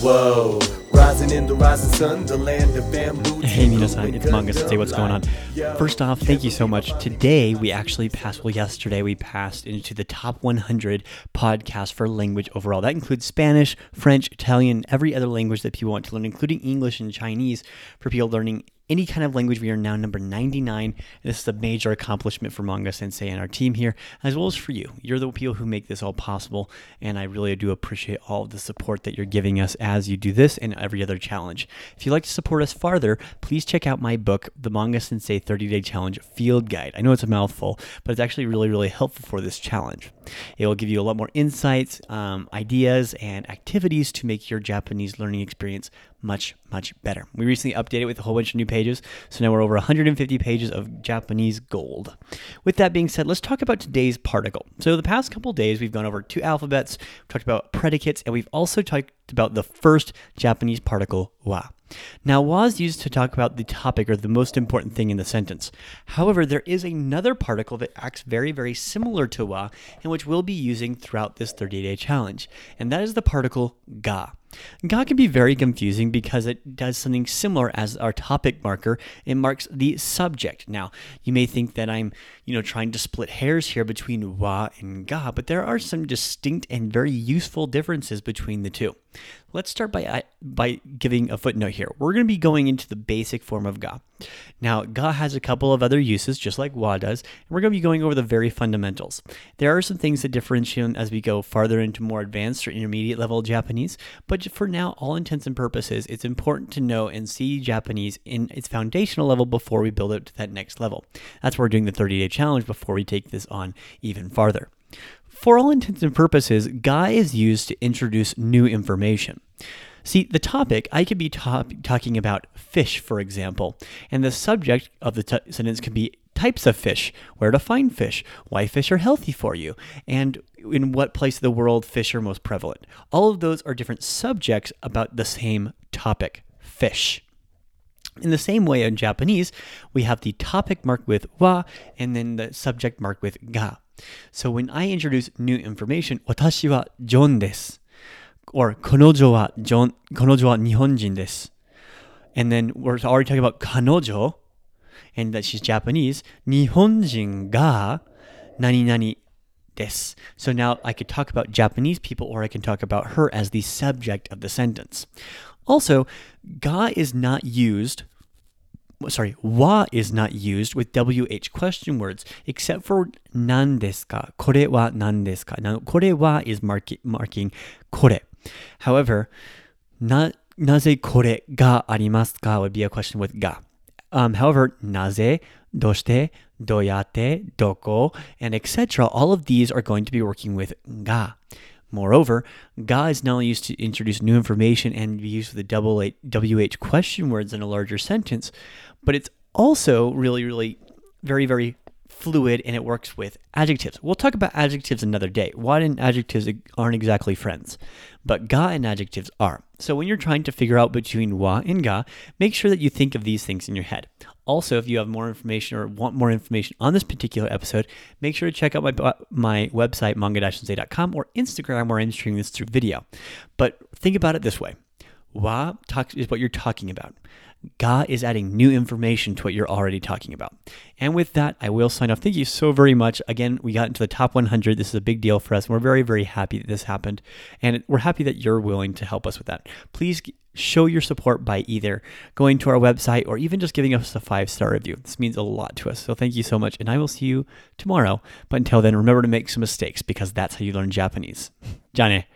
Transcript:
Whoa. Rising in the rising sun, the land of bamboo. Hey, Minasan, it's Manga Sensei. What's going on? First off, thank you so much. Today, we actually passed, well, yesterday, we passed into the top 100 podcast for language overall. That includes Spanish, French, Italian, every other language that people want to learn, including English and Chinese for people learning any kind of language. We are now number 99. This is a major accomplishment for Manga Sensei and our team here, as well as for you. You're the people who make this all possible, and I really do appreciate all of the support that you're giving us as you do this and every other challenge. If you'd like to support us farther, please check out my book, The Manga Sensei 30 Day Challenge Field Guide. I know it's a mouthful, but it's actually really, really helpful for this challenge. It will give you a lot more insights, um, ideas, and activities to make your Japanese learning experience much, much better. We recently updated with a whole bunch of new pages, so now we're over 150 pages of Japanese gold. With that being said, let's talk about today's particle. So, the past couple days, we've gone over two alphabets, talked about predicates, and we've also talked about the first Japanese particle, wa. Now, was used to talk about the topic or the most important thing in the sentence. However, there is another particle that acts very, very similar to wa, and which we'll be using throughout this 30 day challenge, and that is the particle ga. Ga can be very confusing because it does something similar as our topic marker. It marks the subject. Now, you may think that I'm, you know, trying to split hairs here between wa and ga, but there are some distinct and very useful differences between the two. Let's start by by giving a footnote here. We're going to be going into the basic form of ga. Now, ga has a couple of other uses, just like wa does, and we're going to be going over the very fundamentals. There are some things that differentiate as we go farther into more advanced or intermediate level Japanese, but for now, all intents and purposes, it's important to know and see Japanese in its foundational level before we build it to that next level. That's why we're doing the 30 day challenge before we take this on even farther. For all intents and purposes, ga is used to introduce new information. See, the topic, I could be top, talking about fish, for example, and the subject of the t- sentence could be types of fish, where to find fish, why fish are healthy for you, and in what place of the world fish are most prevalent. All of those are different subjects about the same topic fish. In the same way in Japanese, we have the topic marked with wa and then the subject marked with ga. So when I introduce new information, 私はジョンです。or この女はジョン、この女は日本人です。And then we're already talking about 彼女 and that she's Japanese. 日本人が何々 so now I could talk about Japanese people or I can talk about her as the subject of the sentence. Also, ga is not used sorry, wa is not used with WH question words except for nan desu ka. Kore wa nan desu ka. Now, kore wa is marki, marking kore. However, na, naze kore ga arimasu ka would be a question with ga. Um, however, naze, doshite, doyate, doko, and etc. All of these are going to be working with ga. Moreover, ga is not only used to introduce new information and be used with the double WH question words in a larger sentence, but it's also really, really very, very fluid and it works with adjectives. We'll talk about adjectives another day. Wa and adjectives aren't exactly friends, but ga and adjectives are. So when you're trying to figure out between wa and ga, make sure that you think of these things in your head. Also, if you have more information or want more information on this particular episode, make sure to check out my, my website, manga-sensei.com or Instagram where I'm streaming this through video. But think about it this way. Wa talk, is what you're talking about. Ga is adding new information to what you're already talking about. And with that, I will sign off. Thank you so very much. Again, we got into the top 100. This is a big deal for us. And we're very, very happy that this happened. And we're happy that you're willing to help us with that. Please show your support by either going to our website or even just giving us a five star review. This means a lot to us. So thank you so much. And I will see you tomorrow. But until then, remember to make some mistakes because that's how you learn Japanese. Ja ne.